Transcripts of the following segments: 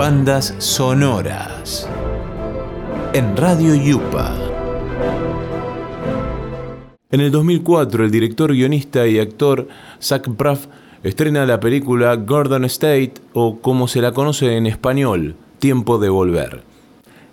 Bandas sonoras. En Radio Yupa. En el 2004, el director, guionista y actor Zach Braff estrena la película Gordon State, o como se la conoce en español, Tiempo de Volver.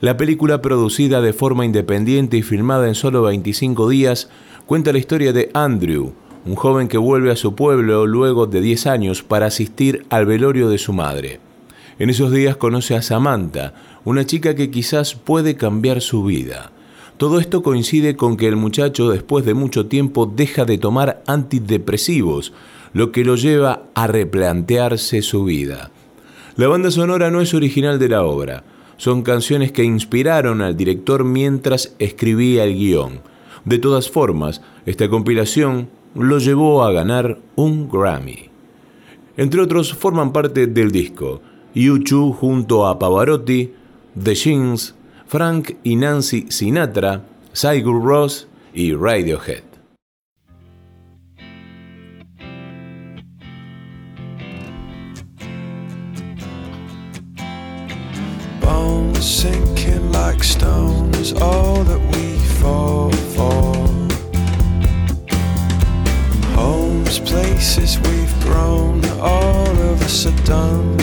La película, producida de forma independiente y filmada en solo 25 días, cuenta la historia de Andrew, un joven que vuelve a su pueblo luego de 10 años para asistir al velorio de su madre. En esos días conoce a Samantha, una chica que quizás puede cambiar su vida. Todo esto coincide con que el muchacho después de mucho tiempo deja de tomar antidepresivos, lo que lo lleva a replantearse su vida. La banda sonora no es original de la obra, son canciones que inspiraron al director mientras escribía el guion. De todas formas, esta compilación lo llevó a ganar un Grammy. Entre otros forman parte del disco U2 junto a Pavarotti, The Shins, Frank y Nancy Sinatra, Sigur Ross y Radiohead. sinking like stones, all that we fall for. places we've grown, all of us are done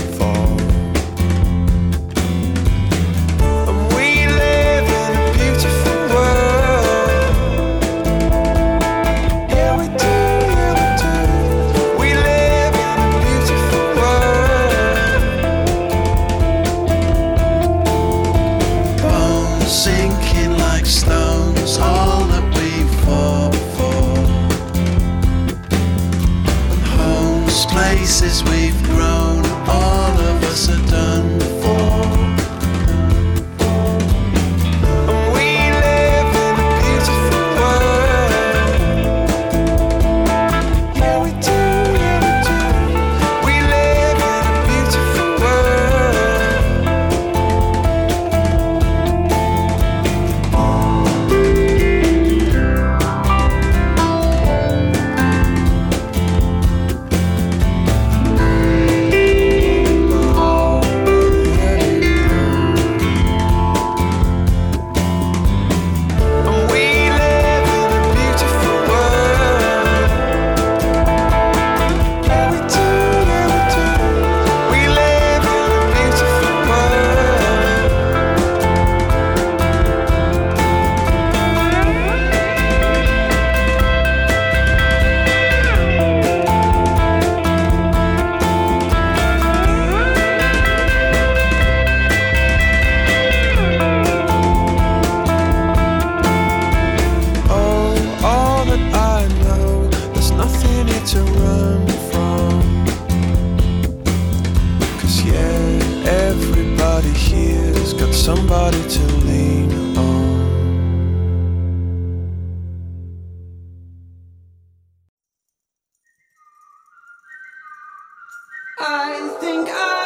think I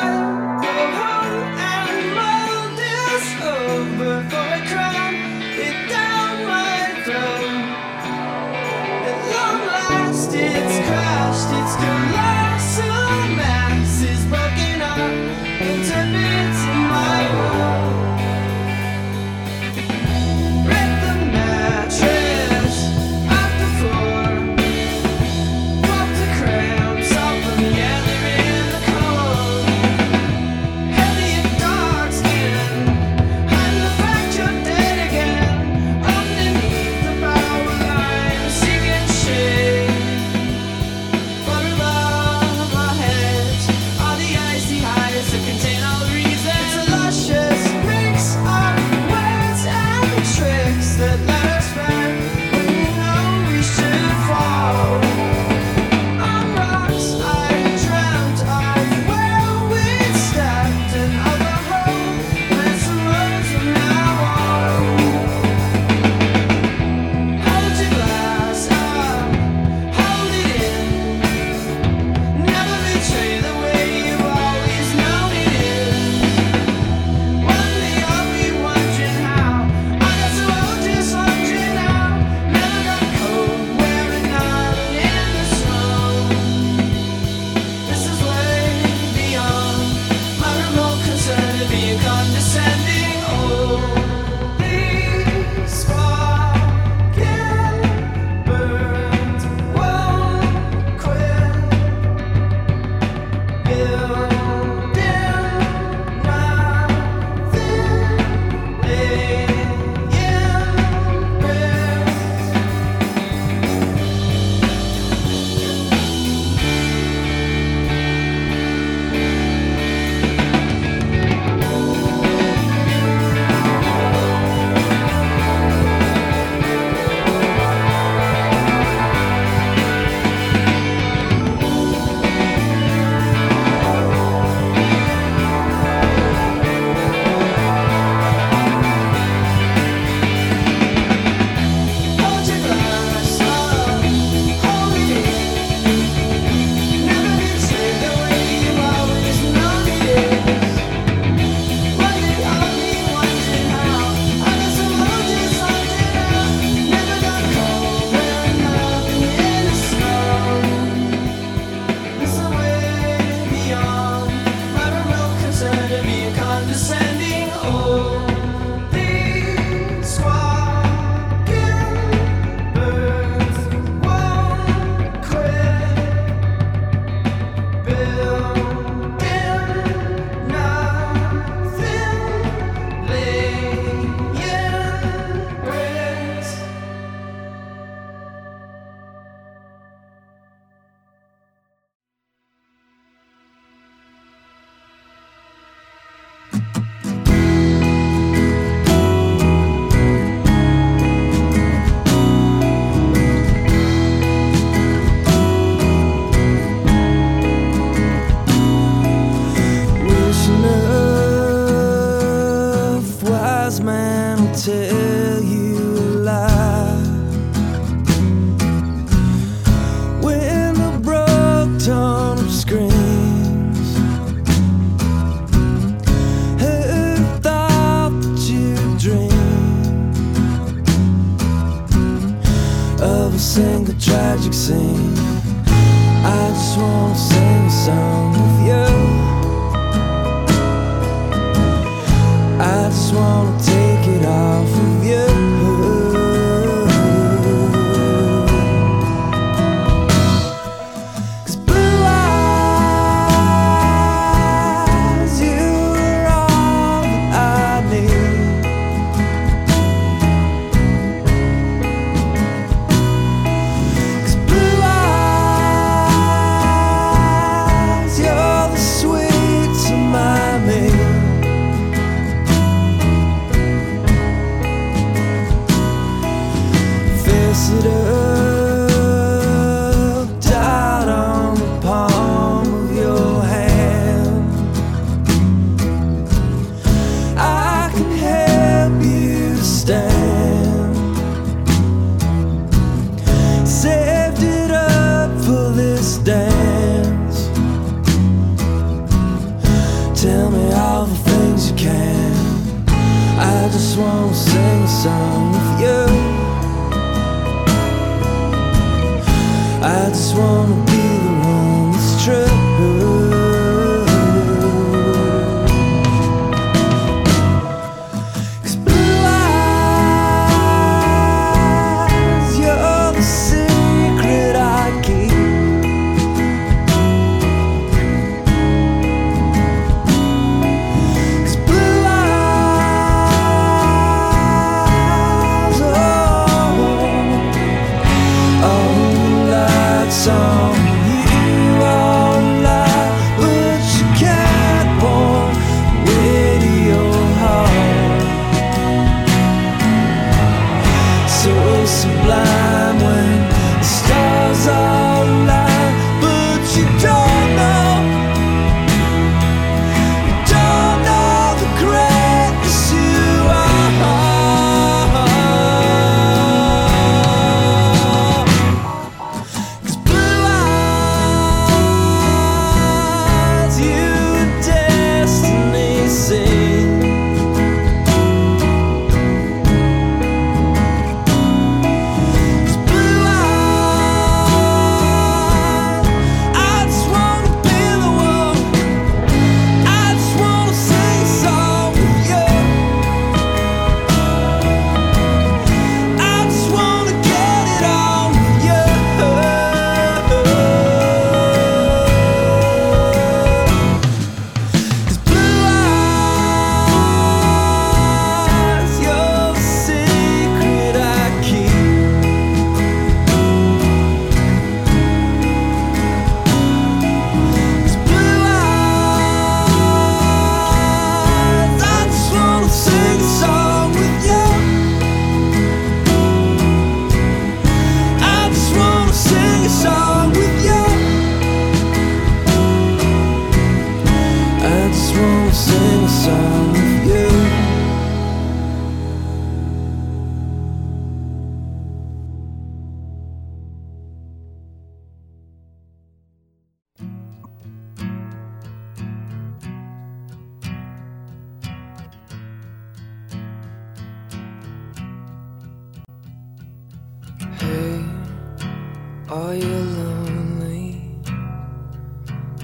lonely.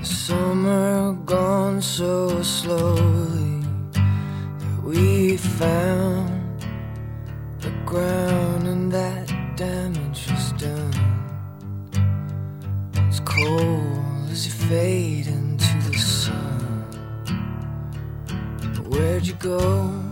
Summer gone so slowly that we found the ground and that damage was done. Cold as you fade into the sun. Where'd you go?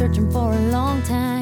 searching for a long time.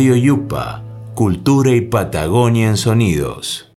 Radio Yupa, Cultura y Patagonia en Sonidos.